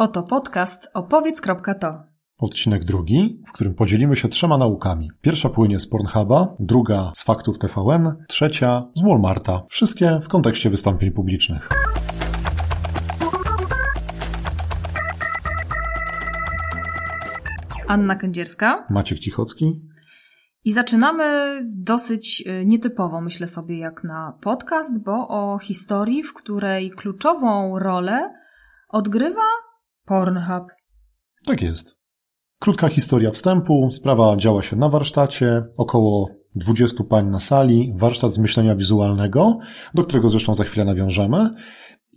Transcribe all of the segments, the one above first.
Oto podcast opowiedz.to. Odcinek drugi, w którym podzielimy się trzema naukami. Pierwsza płynie z Pornhuba, druga z faktów TVN, trzecia z Walmarta. Wszystkie w kontekście wystąpień publicznych. Anna Kędzierska. Maciek Cichocki. I zaczynamy dosyć y, nietypowo, myślę sobie, jak na podcast, bo o historii, w której kluczową rolę odgrywa Pornhub. Tak jest. Krótka historia wstępu. Sprawa działa się na warsztacie. Około 20 pań na sali. Warsztat z myślenia wizualnego, do którego zresztą za chwilę nawiążemy.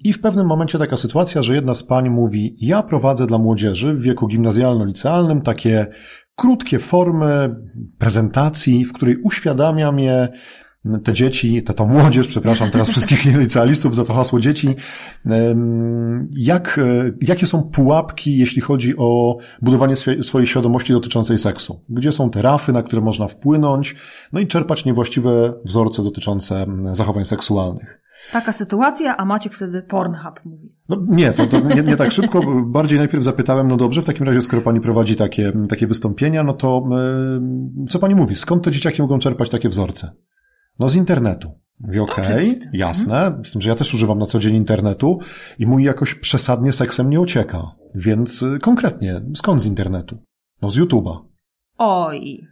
I w pewnym momencie taka sytuacja, że jedna z pań mówi: Ja prowadzę dla młodzieży w wieku gimnazjalno-licealnym takie krótkie formy prezentacji, w której uświadamiam je te dzieci, to, to młodzież, przepraszam teraz wszystkich licealistów za to hasło dzieci, jak, jakie są pułapki, jeśli chodzi o budowanie swojej świadomości dotyczącej seksu? Gdzie są te rafy, na które można wpłynąć, no i czerpać niewłaściwe wzorce dotyczące zachowań seksualnych? Taka sytuacja, a Maciek wtedy Pornhub mówi. No nie, to, to nie, nie, tak szybko. Bardziej najpierw zapytałem, no dobrze, w takim razie skoro pani prowadzi takie, takie wystąpienia, no to co pani mówi? Skąd te dzieciaki mogą czerpać takie wzorce? No z internetu. Mówię, okej, okay, jasne, mhm. z tym, że ja też używam na co dzień internetu i mój jakoś przesadnie seksem nie ucieka. Więc y, konkretnie, skąd z internetu? No z YouTube'a. Oj.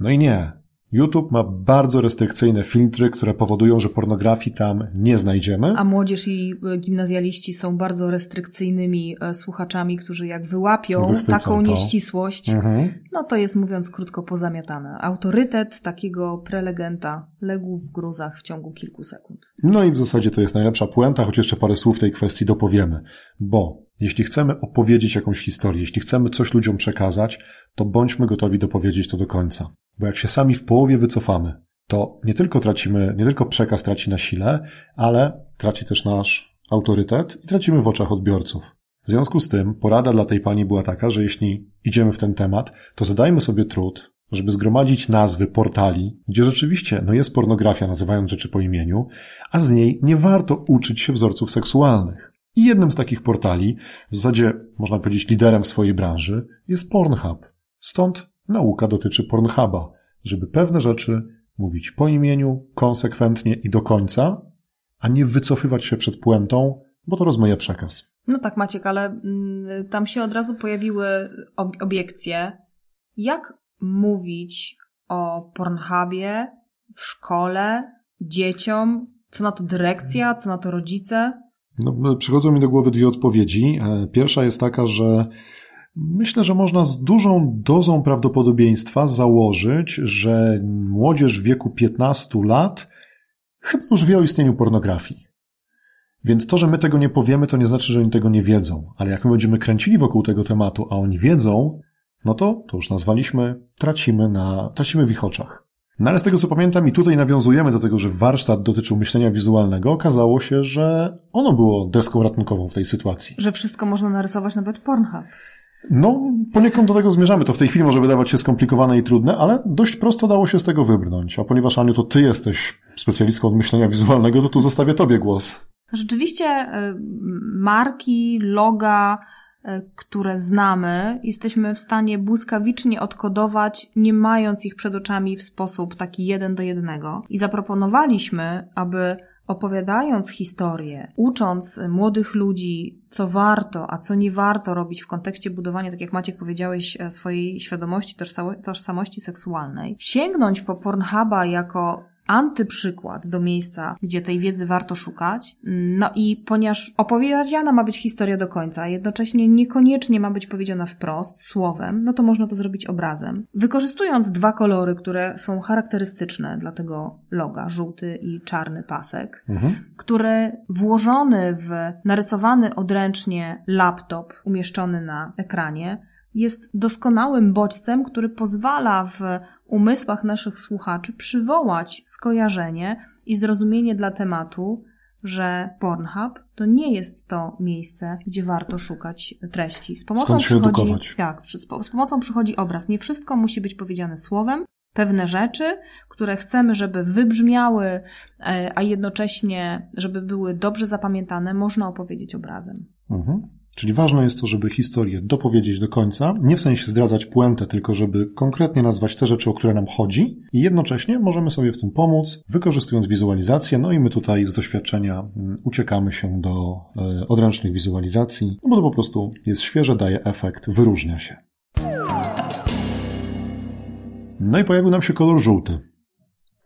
No i nie. YouTube ma bardzo restrykcyjne filtry, które powodują, że pornografii tam nie znajdziemy. A młodzież i e, gimnazjaliści są bardzo restrykcyjnymi e, słuchaczami, którzy jak wyłapią Wychwycą taką to. nieścisłość, mhm. no to jest mówiąc krótko pozamiatane. Autorytet takiego prelegenta legł w gruzach w ciągu kilku sekund. No i w zasadzie to jest najlepsza puenta, choć jeszcze parę słów tej kwestii dopowiemy. Bo jeśli chcemy opowiedzieć jakąś historię, jeśli chcemy coś ludziom przekazać, to bądźmy gotowi dopowiedzieć to do końca. Bo jak się sami w połowie wycofamy, to nie tylko tracimy, nie tylko przekaz traci na sile, ale traci też nasz autorytet i tracimy w oczach odbiorców. W związku z tym porada dla tej pani była taka, że jeśli idziemy w ten temat, to zadajmy sobie trud, żeby zgromadzić nazwy portali, gdzie rzeczywiście no jest pornografia, nazywając rzeczy po imieniu, a z niej nie warto uczyć się wzorców seksualnych. I jednym z takich portali, w zasadzie można powiedzieć liderem swojej branży, jest Pornhub. Stąd nauka dotyczy Pornhuba, żeby pewne rzeczy mówić po imieniu, konsekwentnie i do końca, a nie wycofywać się przed puentą, bo to rozmyje przekaz. No tak, Maciek, ale mm, tam się od razu pojawiły obiekcje. Jak mówić o Pornhubie w szkole, dzieciom? Co na to dyrekcja, co na to rodzice? No, przychodzą mi do głowy dwie odpowiedzi. E, pierwsza jest taka, że myślę, że można z dużą dozą prawdopodobieństwa założyć, że młodzież w wieku 15 lat chyba już wie o istnieniu pornografii. Więc to, że my tego nie powiemy, to nie znaczy, że oni tego nie wiedzą. Ale jak my będziemy kręcili wokół tego tematu, a oni wiedzą, no to, to już nazwaliśmy, tracimy na, tracimy w ich oczach. No ale z tego co pamiętam i tutaj nawiązujemy do tego, że warsztat dotyczył myślenia wizualnego, okazało się, że ono było deską ratunkową w tej sytuacji. Że wszystko można narysować nawet Pornhub. No, poniekąd do tego zmierzamy. To w tej chwili może wydawać się skomplikowane i trudne, ale dość prosto dało się z tego wybrnąć. A ponieważ, Aniu, to ty jesteś specjalistką od myślenia wizualnego, to tu zostawię tobie głos. Rzeczywiście y, marki, loga, E, które znamy, jesteśmy w stanie błyskawicznie odkodować, nie mając ich przed oczami w sposób taki jeden do jednego. I zaproponowaliśmy, aby opowiadając historię, ucząc młodych ludzi, co warto, a co nie warto robić w kontekście budowania, tak jak Maciek powiedziałeś, e, swojej świadomości, tożsamości seksualnej, sięgnąć po Pornhuba jako antyprzykład do miejsca, gdzie tej wiedzy warto szukać. No i ponieważ opowiedziana ma być historia do końca, a jednocześnie niekoniecznie ma być powiedziana wprost, słowem, no to można to zrobić obrazem. Wykorzystując dwa kolory, które są charakterystyczne dla tego loga, żółty i czarny pasek, mhm. który włożony w narysowany odręcznie laptop umieszczony na ekranie, jest doskonałym bodźcem, który pozwala w umysłach naszych słuchaczy przywołać skojarzenie i zrozumienie dla tematu, że Pornhub to nie jest to miejsce, gdzie warto szukać treści. Z pomocą się przychodzi, edukować. Tak, z, z pomocą przychodzi obraz. Nie wszystko musi być powiedziane słowem. Pewne rzeczy, które chcemy, żeby wybrzmiały, e, a jednocześnie, żeby były dobrze zapamiętane, można opowiedzieć obrazem. Mhm. Czyli ważne jest to, żeby historię dopowiedzieć do końca, nie w sensie zdradzać puentę, tylko żeby konkretnie nazwać te rzeczy, o które nam chodzi i jednocześnie możemy sobie w tym pomóc, wykorzystując wizualizację, no i my tutaj z doświadczenia mm, uciekamy się do e, odręcznych wizualizacji, no bo to po prostu jest świeże, daje efekt, wyróżnia się. No i pojawił nam się kolor żółty.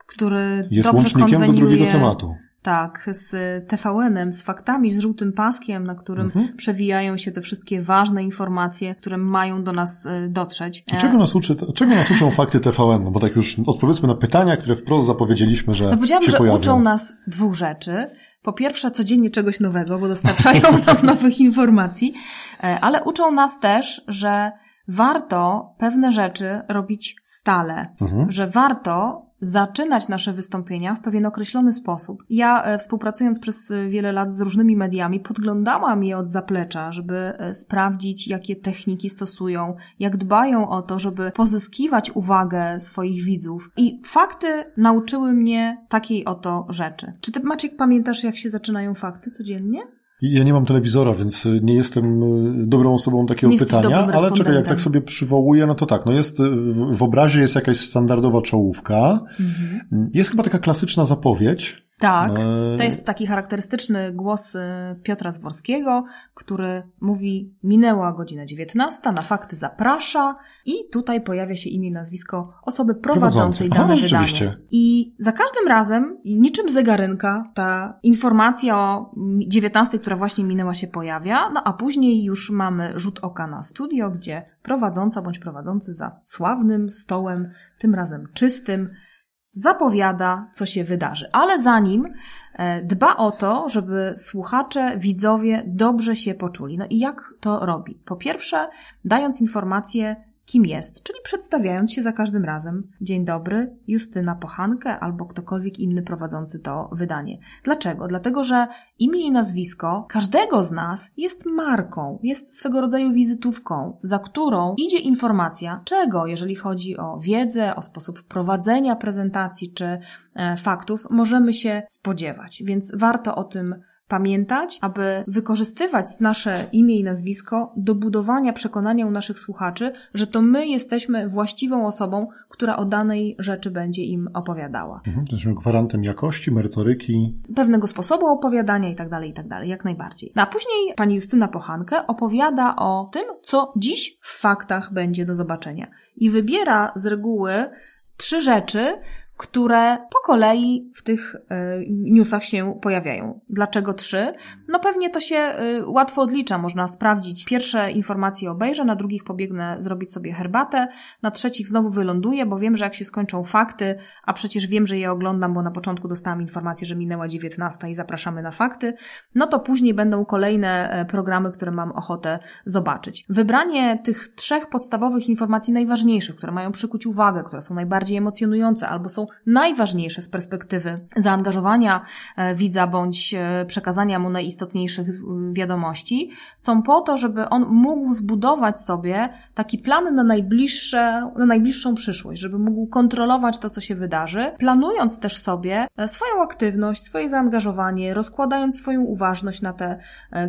Który jest łącznikiem do drugiego tematu. Tak, z TVN-em, z faktami, z żółtym paskiem, na którym mhm. przewijają się te wszystkie ważne informacje, które mają do nas e, dotrzeć. I czego nas, uczy, czego nas uczą fakty TVN? No bo tak już odpowiedzmy na pytania, które wprost zapowiedzieliśmy, że. No powiedziałabym, że uczą nas dwóch rzeczy. Po pierwsze, codziennie czegoś nowego, bo dostarczają nam nowych informacji, e, ale uczą nas też, że warto pewne rzeczy robić stale, mhm. że warto zaczynać nasze wystąpienia w pewien określony sposób. Ja e, współpracując przez e, wiele lat z różnymi mediami, podglądałam je od zaplecza, żeby e, sprawdzić, jakie techniki stosują, jak dbają o to, żeby pozyskiwać uwagę swoich widzów. I fakty nauczyły mnie takiej oto rzeczy. Czy ty, Maciek, pamiętasz, jak się zaczynają fakty codziennie? Ja nie mam telewizora, więc y, nie jestem y, dobrą osobą takiego nie pytania, ale czekaj, jak tak sobie przywołuję, no to tak, no jest, y, w obrazie jest jakaś standardowa czołówka, mhm. jest chyba taka klasyczna zapowiedź, tak, e, to jest taki charakterystyczny głos e, Piotra Zworskiego, który mówi minęła godzina 19, na fakty zaprasza i tutaj pojawia się imię i nazwisko osoby prowadzącej dane Aha, wydanie. I za każdym razem, niczym zegarynka, ta informacja o 19, która właśnie minęła się pojawia, no a później już mamy rzut oka na studio, gdzie prowadząca bądź prowadzący za sławnym stołem, tym razem czystym, zapowiada, co się wydarzy. Ale zanim e, dba o to, żeby słuchacze, widzowie dobrze się poczuli. No i jak to robi? Po pierwsze, dając informacje kim jest, czyli przedstawiając się za każdym razem. Dzień dobry, Justyna Pochankę albo ktokolwiek inny prowadzący to wydanie. Dlaczego? Dlatego, że imię i nazwisko każdego z nas jest marką, jest swego rodzaju wizytówką, za którą idzie informacja, czego, jeżeli chodzi o wiedzę, o sposób prowadzenia prezentacji czy e, faktów, możemy się spodziewać. Więc warto o tym pamiętać, aby wykorzystywać nasze imię i nazwisko do budowania przekonania u naszych słuchaczy, że to my jesteśmy właściwą osobą, która o danej rzeczy będzie im opowiadała. Mhm, jesteśmy gwarantem jakości, merytoryki. Pewnego sposobu opowiadania i tak dalej, i tak dalej, jak najbardziej. No a później pani Justyna Pochankę opowiada o tym, co dziś w faktach będzie do zobaczenia. I wybiera z reguły trzy rzeczy, które po kolei w tych e, newsach się pojawiają. Dlaczego trzy? No pewnie to się e, łatwo odlicza, można sprawdzić. Pierwsze informacje obejrzę, na drugich pobiegnę zrobić sobie herbatę, na trzecich znowu wyląduję, bo wiem, że jak się skończą fakty, a przecież wiem, że je oglądam, bo na początku dostałam informację, że minęła 19 i zapraszamy na fakty, no to później będą kolejne e, programy, które mam ochotę zobaczyć. Wybranie tych trzech podstawowych informacji najważniejszych, które mają przykuć uwagę, które są najbardziej emocjonujące albo są najważniejsze z perspektywy zaangażowania e, widza bądź e, przekazania mu najistotniejszych wiadomości, są po to, żeby on mógł zbudować sobie taki plan na, najbliższe, na najbliższą przyszłość, żeby mógł kontrolować to, co się wydarzy, planując też sobie e, swoją aktywność, swoje zaangażowanie, rozkładając swoją uważność na te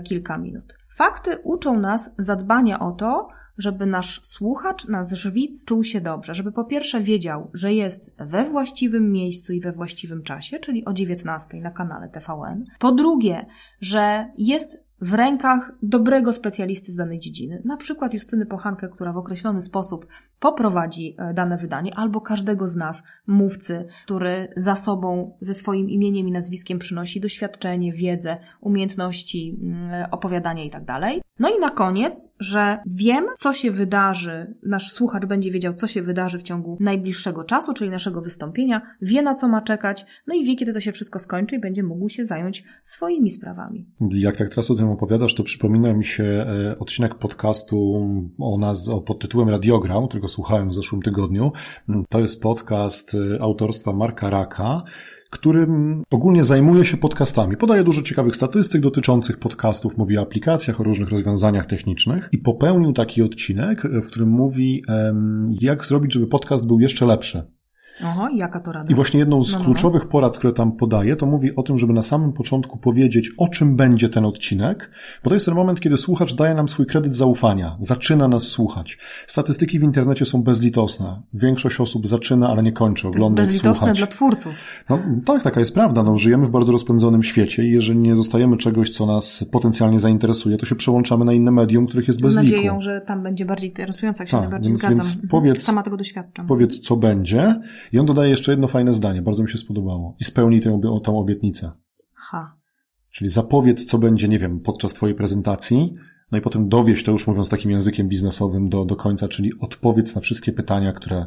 kilka minut. Fakty uczą nas zadbania o to, żeby nasz słuchacz, nasz widz czuł się dobrze, żeby po pierwsze wiedział, że jest we właściwym miejscu i we właściwym czasie, czyli o 19 na kanale TVN. Po drugie, że jest w rękach dobrego specjalisty z danej dziedziny, na przykład Justyny Pochankę, która w określony sposób poprowadzi e, dane wydanie, albo każdego z nas, mówcy, który za sobą ze swoim imieniem i nazwiskiem przynosi doświadczenie, wiedzę, umiejętności mm, opowiadania itd. Tak no i na koniec, że wiem, co się wydarzy, nasz słuchacz będzie wiedział, co się wydarzy w ciągu najbliższego czasu, czyli naszego wystąpienia, wie na co ma czekać, no i wie, kiedy to się wszystko skończy i będzie mógł się zająć swoimi sprawami. Jak tak teraz o tym opowiadasz, to przypomina mi się e, odcinek podcastu o nas, o pod tytułem Radiogram, którego słuchałem w zeszłym tygodniu. To jest podcast e, autorstwa Marka Raka, którym ogólnie zajmuje się podcastami. Podaje dużo ciekawych statystyk dotyczących podcastów, mówi o aplikacjach, o różnych rozwiązaniach technicznych i popełnił taki odcinek, w którym mówi, jak zrobić, żeby podcast był jeszcze lepszy. Oho, jaka to rada? I właśnie jedną z No, no, no. kluczowych porad, które tam podaje, to mówi o tym, żeby na samym początku powiedzieć, o czym będzie ten odcinek, bo to jest ten moment, kiedy słuchacz daje nam swój kredyt zaufania, zaczyna nas słuchać. Statystyki w internecie są bezlitosne. Większość osób zaczyna, ale nie kończy oglądać, Bezlitosne słuchać. dla twórców. No tak, taka jest prawda. No, żyjemy w bardzo rozpędzonym świecie i jeżeli nie dostajemy czegoś, co nas potencjalnie zainteresuje, to się przełączamy na inne medium, których jest bez Z liku. nadzieją, że tam będzie bardziej interesująco, jak się Tak, najbardziej więc- zgadzam. więc powiedz- Sama tego doświadczam. Powiedz, co będzie. I on dodaje jeszcze jedno fajne zdanie, bardzo mi się spodobało. I spełnij tę, tę obietnicę. Ha. Czyli zapowiedz, co będzie, nie wiem, podczas Twojej prezentacji, no i potem dowieź to już mówiąc takim językiem biznesowym do, do końca, czyli odpowiedz na wszystkie pytania, które.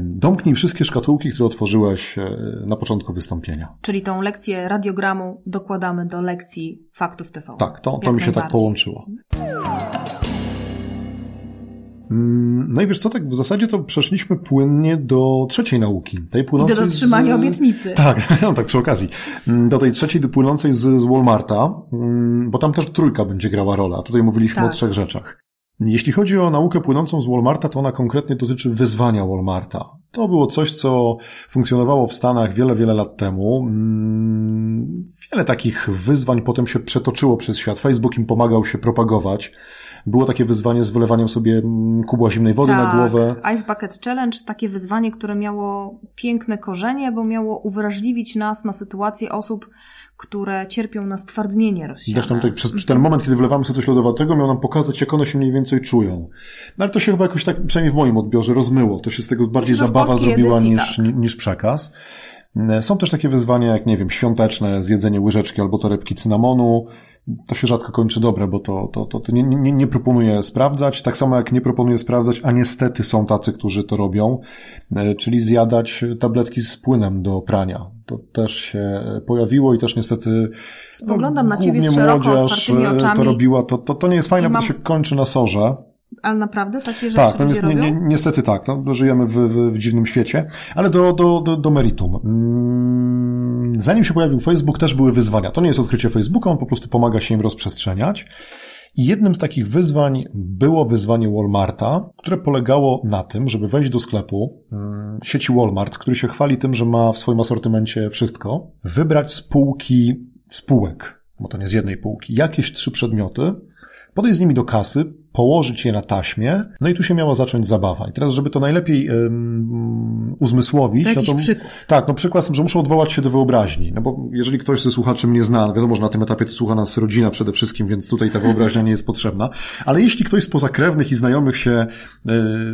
Domknij wszystkie szkatułki, które otworzyłeś e, na początku wystąpienia. Czyli tą lekcję radiogramu dokładamy do lekcji faktów TV. Tak, to, to Jak mi się tak połączyło. Mm, No i wiesz co, tak w zasadzie to przeszliśmy płynnie do trzeciej nauki. Tej I do płynącej dotrzymania z... obietnicy. Tak, no tak przy okazji. Mm, Do tej trzeciej płynącej z, z Walmarta, mm, bo tam też trójka będzie grała rolę. a Tutaj mówiliśmy Tak. o trzech rzeczach. Jeśli chodzi o naukę płynącą z Walmarta, to ona konkretnie dotyczy wyzwania Walmarta. To było coś, co funkcjonowało w Stanach wiele, wiele lat temu. Wiele takich wyzwań potem się przetoczyło przez świat. Facebook im pomagał się propagować. Było takie wyzwanie z wylewaniem sobie mm, kubła zimnej wody na głowę. Ice Bucket Challenge, takie wyzwanie, które miało piękne korzenie, bo miało uwrażliwić nas na sytuację osób, które cierpią na stwardnienie rozsiane. Zresztą tutaj przez ten moment, kiedy wlewamy sobie coś lodowatego, miał nam pokazać, jak one się mniej więcej czują. No ale to się chyba jakoś tak, przynajmniej w moim odbiorze, rozmyło. To się z tego bardziej zabawa zrobiła edycji niż, tak. niż przekaz. Są też takie wyzwania, jak nie wiem, świąteczne, zjedzenie łyżeczki albo torebki cynamonu. To się rzadko kończy dobre, bo to, to, to, to nie, nie, nie proponuję sprawdzać, tak samo jak nie proponuję sprawdzać, a niestety są tacy, którzy to robią, e, czyli zjadać tabletki z płynem do prania. To też się pojawiło i też niestety Spoglądam na ciebie głównie szeroko, młodzież e, oczami. to robiła. To, to, to nie jest fajne, I bo mam- to się kończy na sorze. Ale naprawdę takie rzeczy Tak, no niestety, robią? ni- niestety tak. No, żyjemy w, w, w dziwnym świecie. Ale do, do, do, do meritum. Mm, Zanim się pojawił Facebook, też były wyzwania. To nie jest odkrycie Facebooka, on po prostu pomaga się im rozprzestrzeniać. I jednym z takich wyzwań było wyzwanie Walmarta, które polegało na tym, żeby wejść do sklepu mm, sieci Walmart, który się chwali tym, że ma w swoim asortymencie wszystko, wybrać z półki spółek, bo to nie z jednej półki, jakieś trzy przedmioty, podejść z nimi do kasy, położyć je na taśmie, no i tu się miała zacząć zabawa. I teraz, żeby to najlepiej um, uzmysłowić, To no to, przykład. tak, no przykład, że muszę odwołać się do wyobraźni, no bo jeżeli ktoś ze słuchaczy mnie zna, wiadomo, że na tym etapie to słucha nas rodzina przede wszystkim, więc tutaj ta wyobraźnia nie jest potrzebna, ale jeśli ktoś spoza krewnych i znajomych się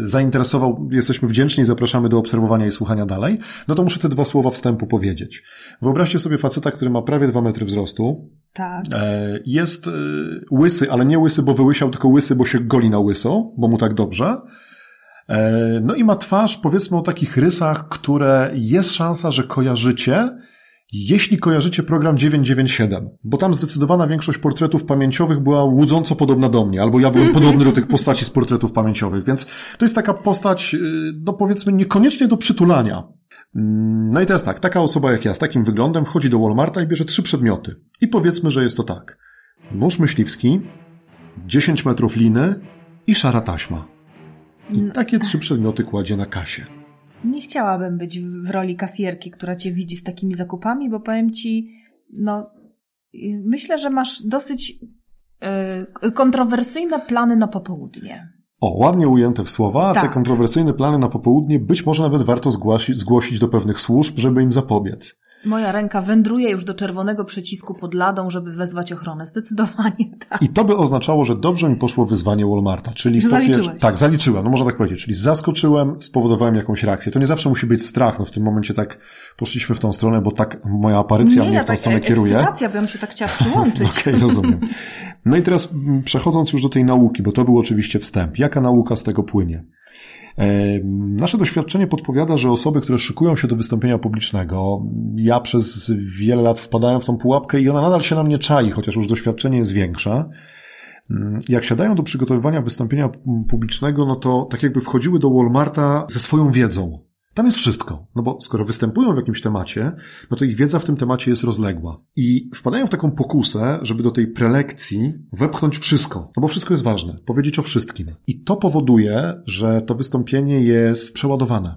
y, zainteresował, jesteśmy wdzięczni i zapraszamy do obserwowania i słuchania dalej, no to muszę te dwa słowa wstępu powiedzieć. Wyobraźcie sobie faceta, który ma prawie dwa metry wzrostu, Tak. E, Jest e, łysy, ale nie łysy, bo wyłysiał, tylko łysy, bo się goli na łyso, bo mu tak dobrze. E, No i ma twarz, powiedzmy, o takich rysach, które jest szansa, że kojarzycie, jeśli kojarzycie program 997, bo tam zdecydowana większość portretów pamięciowych była łudząco podobna do mnie, albo ja byłem podobny do tych postaci z portretów pamięciowych, więc to jest taka postać, no powiedzmy, niekoniecznie do przytulania. Mm, No i teraz tak, taka osoba jak ja z takim wyglądem wchodzi do Walmarta i bierze trzy przedmioty. I powiedzmy, że jest to tak. Nóż myśliwski, 10 metrów liny i szara taśma. I takie trzy przedmioty kładzie na kasie. Nie chciałabym być w roli kasjerki, która cię widzi z takimi zakupami, bo powiem ci, no, y, myślę, że masz dosyć y, kontrowersyjne plany na popołudnie. O, ładnie ujęte w słowa, a te Tak. kontrowersyjne plany na popołudnie być może nawet warto zgłosić, zgłosić do pewnych służb, żeby im zapobiec. Moja ręka wędruje już do czerwonego przycisku pod ladą, żeby wezwać ochronę. Zdecydowanie tak. I to by oznaczało, że dobrze mi poszło wyzwanie Walmarta, czyli Że. Tak, zaliczyłem, no można tak powiedzieć, czyli zaskoczyłem, spowodowałem jakąś reakcję. To nie zawsze musi być strach, no w tym momencie tak poszliśmy w tą stronę, bo tak moja aparycja mnie ja w tą tak, stronę kieruje. ekscytacja, bym się tak chciała przyłączyć. Okej, rozumiem. No i teraz mm, przechodząc już do tej nauki, bo to był oczywiście wstęp. Jaka nauka z tego płynie? Nasze doświadczenie podpowiada, że osoby, które szykują się do wystąpienia publicznego, ja przez wiele lat wpadałem w tą pułapkę i ona nadal się na mnie czai, chociaż już doświadczenie jest większe. Mm, Jak siadają do przygotowywania wystąpienia publicznego, no to tak jakby wchodziły do Walmarta ze swoją wiedzą. Tam jest wszystko. No bo skoro występują w jakimś temacie, no to ich wiedza w tym temacie jest rozległa. I wpadają w taką pokusę, żeby do tej prelekcji wepchnąć wszystko. No bo wszystko jest ważne. Powiedzieć o wszystkim. I to powoduje, że to wystąpienie jest przeładowane.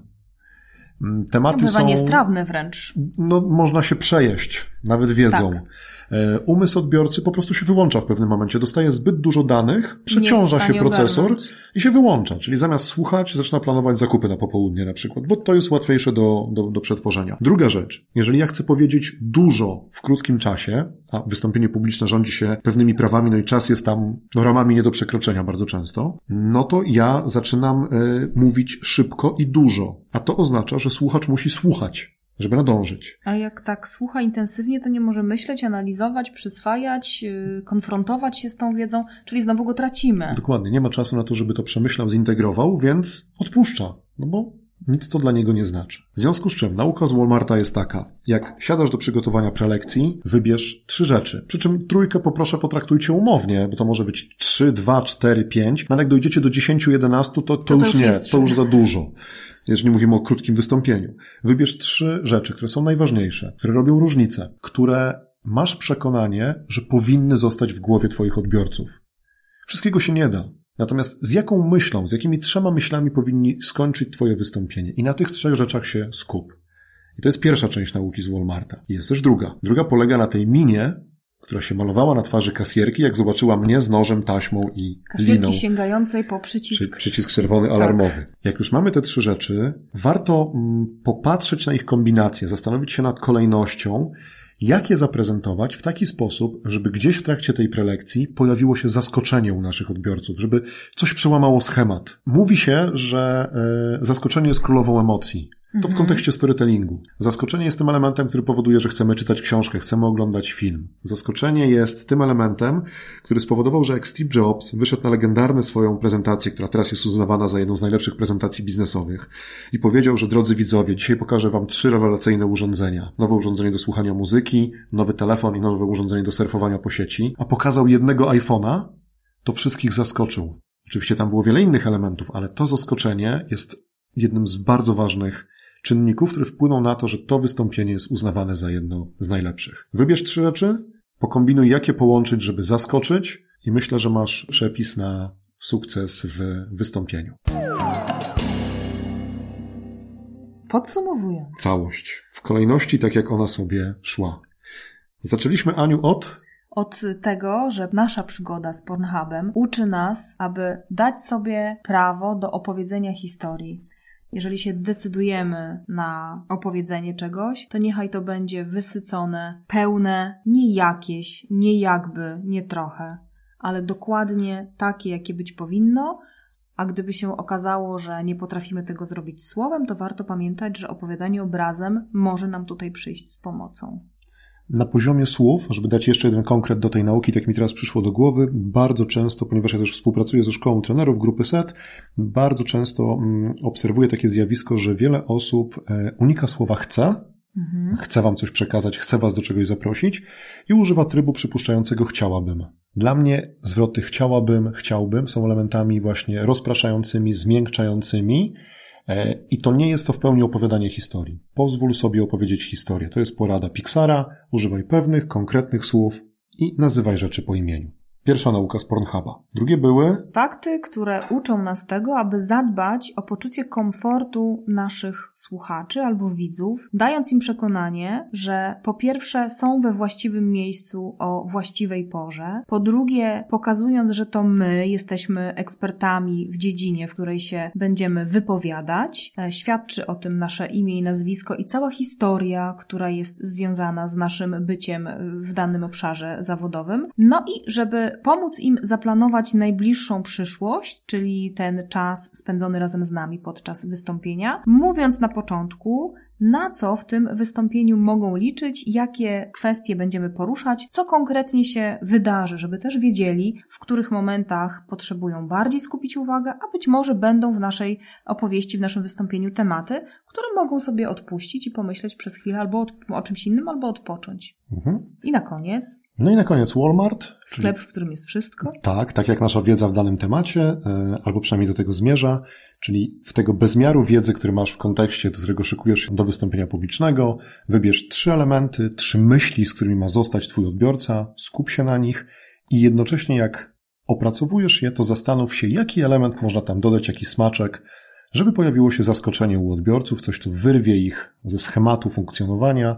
Mm, tematy Bywa są. niestrawne wręcz. No, można się przejeść, nawet wiedzą. Tak. E, Umysł odbiorcy po prostu się wyłącza w pewnym momencie. Dostaje zbyt dużo danych, przeciąża się procesor ogarnąć. i się wyłącza. Czyli zamiast słuchać, zaczyna planować zakupy na popołudnie na przykład, bo to jest łatwiejsze do, do, do przetworzenia. Druga rzecz. Jeżeli ja chcę powiedzieć dużo w krótkim czasie, a wystąpienie publiczne rządzi się pewnymi prawami, no i czas jest tam no, ramami nie do przekroczenia bardzo często, no to ja zaczynam y, mówić szybko i dużo. A to oznacza, że słuchacz musi słuchać, żeby nadążyć. A jak tak słucha intensywnie, to nie może myśleć, analizować, przyswajać, yy, konfrontować się z tą wiedzą, czyli znowu go tracimy. Dokładnie, nie ma czasu na to, żeby to przemyślał, zintegrował, więc odpuszcza, no bo nic to dla niego nie znaczy. W związku z czym nauka z Walmarta jest taka, jak siadasz do przygotowania prelekcji, wybierz trzy rzeczy, przy czym trójkę poproszę potraktujcie umownie, bo to może być trzy, dwa, cztery, pięć, no ale jak dojdziecie do dziesięciu, jedenastu, to, to, to już nie, to już za dużo. Jeżeli mówimy o krótkim wystąpieniu. Wybierz trzy rzeczy, które są najważniejsze, które robią różnicę, które masz przekonanie, że powinny zostać w głowie Twoich odbiorców. Wszystkiego się nie da. Natomiast z jaką myślą, z jakimi trzema myślami powinni skończyć Twoje wystąpienie? I na tych trzech rzeczach się skup. I to jest pierwsza część nauki z Walmarta. I jest też druga. Druga polega na tej minie, która się malowała na twarzy kasjerki, jak zobaczyła mnie z nożem, taśmą i Kasierki liną. sięgającej po przycisk. Przy, przycisk czerwony alarmowy. Jak już mamy te trzy rzeczy, warto mm, popatrzeć na ich kombinację, zastanowić się nad kolejnością, jak je zaprezentować w taki sposób, żeby gdzieś w trakcie tej prelekcji pojawiło się zaskoczenie u naszych odbiorców, żeby coś przełamało schemat. Mówi się, że e, zaskoczenie jest królową emocji. To w kontekście storytellingu. Zaskoczenie jest tym elementem, który powoduje, że chcemy czytać książkę, chcemy oglądać film. Zaskoczenie jest tym elementem, który spowodował, że jak Steve Jobs wyszedł na legendarną swoją prezentację, która teraz jest uznawana za jedną z najlepszych prezentacji biznesowych i powiedział, że drodzy widzowie, dzisiaj pokażę wam trzy rewelacyjne urządzenia. Nowe urządzenie do słuchania muzyki, nowy telefon i nowe urządzenie do surfowania po sieci, a pokazał jednego iPhone'a, to wszystkich zaskoczył. Oczywiście tam było wiele innych elementów, ale to zaskoczenie jest jednym z bardzo ważnych czynników, które wpłyną na to, że to wystąpienie jest uznawane za jedno z najlepszych. Wybierz trzy rzeczy, pokombinuj jakie połączyć, żeby zaskoczyć i myślę, że masz przepis na sukces w wystąpieniu. Podsumowując, Całość. W kolejności tak jak ona sobie szła. Zaczęliśmy Aniu od od tego, że nasza przygoda z Pornhubem uczy nas, aby dać sobie prawo do opowiedzenia historii. Jeżeli się decydujemy na opowiedzenie czegoś, to niechaj to będzie wysycone, pełne, nie jakieś, nie jakby, nie trochę, ale dokładnie takie, jakie być powinno. A gdyby się okazało, że nie potrafimy tego zrobić słowem, to warto pamiętać, że opowiadanie obrazem może nam tutaj przyjść z pomocą. Na poziomie słów, żeby dać jeszcze jeden konkret do tej nauki, tak mi teraz przyszło do głowy, bardzo często, ponieważ ja też współpracuję ze szkołą trenerów grupy SET, bardzo często mm, obserwuję takie zjawisko, że wiele osób e, unika słowa chce, Mhm. chce wam coś przekazać, chce was do czegoś zaprosić i używa trybu przypuszczającego chciałabym. Dla mnie zwroty chciałabym, chciałbym są elementami właśnie rozpraszającymi, zmiękczającymi, I to nie jest to w pełni opowiadanie historii. Pozwól sobie opowiedzieć historię. To jest porada Pixara. Używaj pewnych, konkretnych słów i nazywaj rzeczy po imieniu. Pierwsza nauka z Pornhuba. Drugie były Fakty, które uczą nas tego, aby zadbać o poczucie komfortu naszych słuchaczy albo widzów, dając im przekonanie, że po pierwsze są we właściwym miejscu o właściwej porze, po drugie pokazując, że to my jesteśmy ekspertami w dziedzinie, w której się będziemy wypowiadać, e, świadczy o tym nasze imię i nazwisko i cała historia, która jest związana z naszym byciem w danym obszarze zawodowym. No i żeby pomóc im zaplanować najbliższą przyszłość, czyli ten czas spędzony razem z nami podczas wystąpienia, mówiąc na początku, na co w tym wystąpieniu mogą liczyć, jakie kwestie będziemy poruszać, co konkretnie się wydarzy, żeby też wiedzieli, w których momentach potrzebują bardziej skupić uwagę, a być może będą w naszej opowieści, w naszym wystąpieniu tematy, które mogą sobie odpuścić i pomyśleć przez chwilę albo o czymś innym, albo odpocząć. Mhm. I na koniec No i na koniec Walmart. czyli- sklep, w którym jest wszystko. Tak, tak jak nasza wiedza w danym temacie, e, albo przynajmniej do tego zmierza, czyli w tego bezmiaru wiedzy, który masz w kontekście, do którego szykujesz się do wystąpienia publicznego, wybierz trzy elementy, trzy myśli, z którymi ma zostać twój odbiorca, skup się na nich i jednocześnie jak opracowujesz je, to zastanów się, jaki element można tam dodać, jaki smaczek, żeby pojawiło się zaskoczenie u odbiorców, coś, co wyrwie ich ze schematu funkcjonowania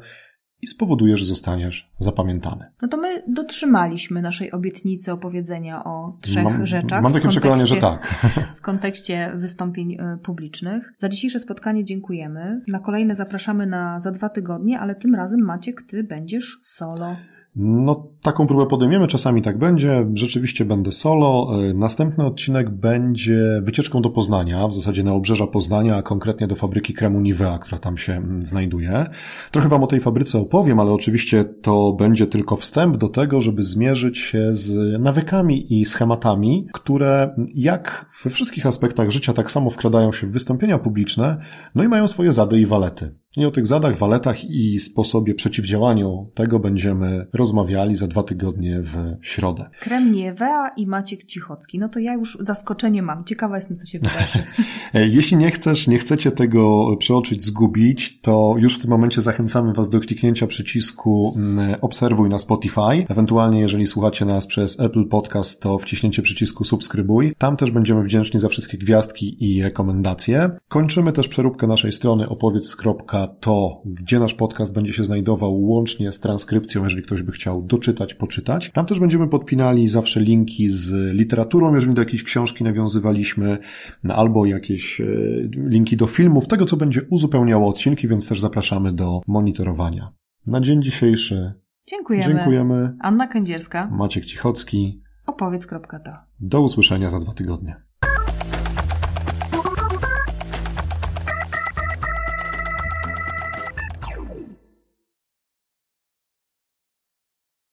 i spowoduje, że zostaniesz zapamiętany. No to my dotrzymaliśmy naszej obietnicy opowiedzenia o trzech mam, rzeczach. Mam takie przekonanie, że tak. W kontekście wystąpień e, publicznych. Za dzisiejsze spotkanie dziękujemy. Na kolejne zapraszamy na za dwa tygodnie, ale tym razem Maciek, ty będziesz solo. No, taką próbę podejmiemy, czasami tak będzie. Rzeczywiście będę solo. E, następny odcinek będzie wycieczką do Poznania, w zasadzie na obrzeża Poznania, a konkretnie do fabryki kremu Nivea, która tam się mm, znajduje. Trochę Wam o tej fabryce opowiem, ale oczywiście to będzie tylko wstęp do tego, żeby zmierzyć się z nawykami i schematami, które jak we wszystkich aspektach życia tak samo wkradają się w wystąpienia publiczne, no i mają swoje zady i walety. I o tych zadach, waletach i sposobie przeciwdziałaniu tego będziemy rozmawiali za dwa tygodnie w środę. Krem Niewea i Maciek Cichocki. No to ja już zaskoczenie mam. Ciekawa jestem, co się wydarzy. Jeśli nie chcesz, nie chcecie tego przeoczyć, zgubić, to już w tym momencie zachęcamy Was do kliknięcia przycisku mm, obserwuj na Spotify. Ewentualnie, jeżeli słuchacie nas przez Apple Podcast, to wciśnięcie przycisku subskrybuj. Tam też będziemy wdzięczni za wszystkie gwiazdki i rekomendacje. Kończymy też przeróbkę naszej strony to, gdzie nasz podcast będzie się znajdował łącznie z transkrypcją, jeżeli ktoś by chciał doczytać, poczytać. Tam też będziemy podpinali zawsze linki z literaturą, jeżeli do jakiejś książki nawiązywaliśmy, albo jakieś e, linki do filmów, tego co będzie uzupełniało odcinki, więc też zapraszamy do monitorowania. Na dzień dzisiejszy Dziękujemy. Dziękujemy. Anna Kędzierska. Maciek Cichocki. Opowiedz.to. Do usłyszenia za dwa tygodnie.